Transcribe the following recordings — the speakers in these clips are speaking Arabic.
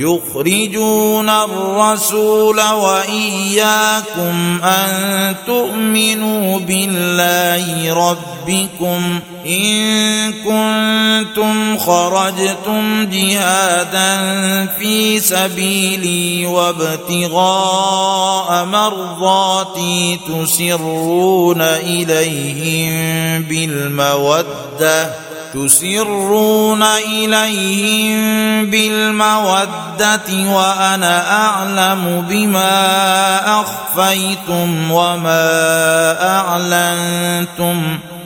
يخرجون الرسول واياكم ان تؤمنوا بالله ربكم ان كنتم خرجتم جهادا في سبيلي وابتغاء مرضاتي تسرون اليهم بالموده تسرون اليهم بالموده وانا اعلم بما اخفيتم وما اعلنتم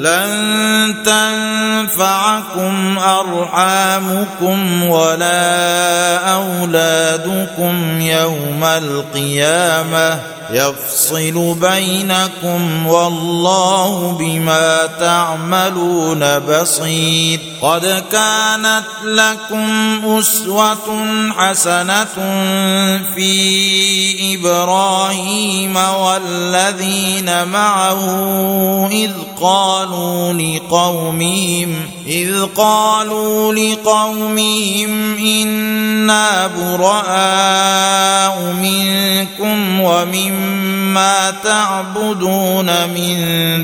لن تنفعكم ارحامكم ولا اولادكم يوم القيامه يفصل بينكم والله بما تعملون بصير قد كانت لكم اسوه حسنه في ابراهيم والذين معه اذ قالوا لقومهم اذ قالوا لقومهم انا براء منكم ومن ما تعبدون من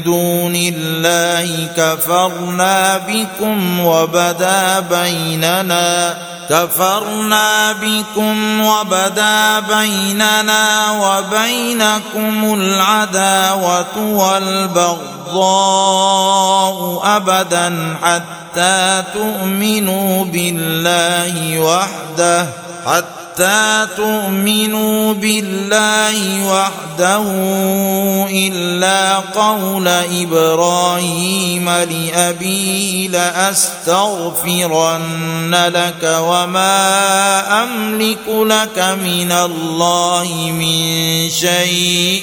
دون الله كفرنا بكم وبدا بيننا كفرنا بكم وبدا بيننا وبينكم العداوة والبغضاء أبدا حتى تؤمنوا بالله وحده حتى حتى تؤمنوا بالله وحده إلا قول إبراهيم لأبي لأستغفرن لك وما أملك لك من الله من شيء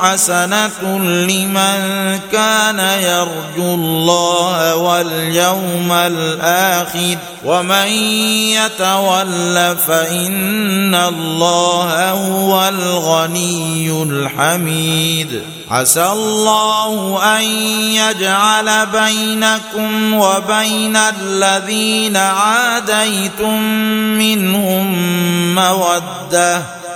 حسنة لمن كان يرجو الله واليوم الآخر ومن يتول فإن الله هو الغني الحميد عسى الله أن يجعل بينكم وبين الذين عاديتم منهم موده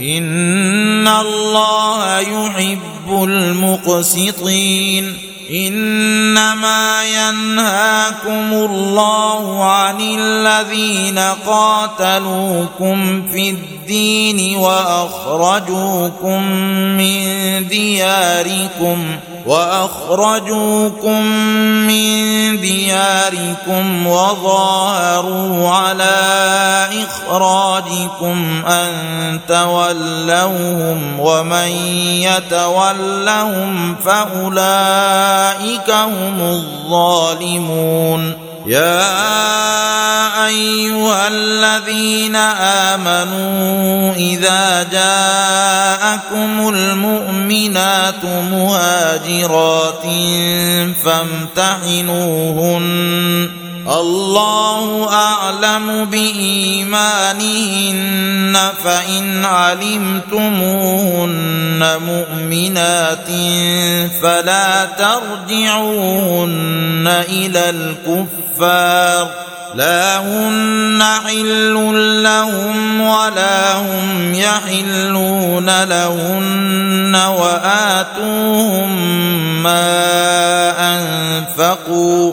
إن الله يحب المقسطين إنما ينهاكم الله عن الذين قاتلوكم في الدين وأخرجوكم من دياركم ۖ واخرجوكم من دياركم وظاهروا على اخراجكم ان تولوهم ومن يتولهم فاولئك هم الظالمون يا ايها الذين امنوا اذا جاءكم المؤمنات مهاجرات فامتحنوهن الله اعلم بايمانهن فان علمتموهن مؤمنات فلا ترجعوهن الى الكفار لا هن حل لهم ولا هم يحلون لهن واتوهم ما انفقوا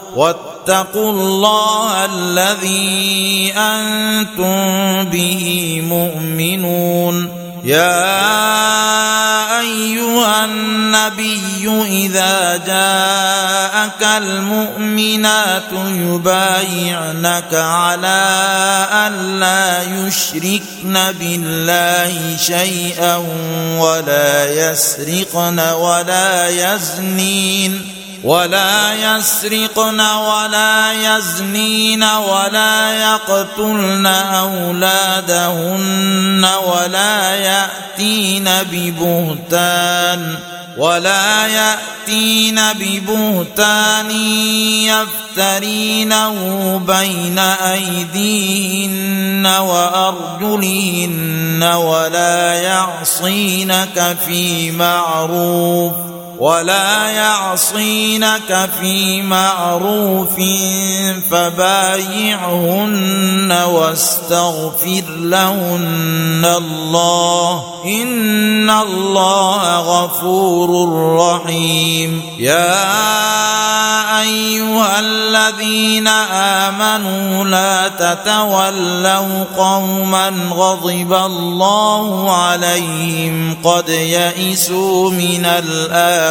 واتقوا الله الذي انتم به مؤمنون يا ايها النبي اذا جاءك المؤمنات يبايعنك على ان لا يشركن بالله شيئا ولا يسرقن ولا يزنين ولا يسرقن ولا يزنين ولا يقتلن أولادهن ولا يأتين ببهتان ولا يأتين ببهتان يفترينه بين أيديهن وأرجلهن ولا يعصينك في معروف ولا يعصينك في معروف فبايعهن واستغفر لهن الله ان الله غفور رحيم يا ايها الذين امنوا لا تتولوا قوما غضب الله عليهم قد يئسوا من الآخرة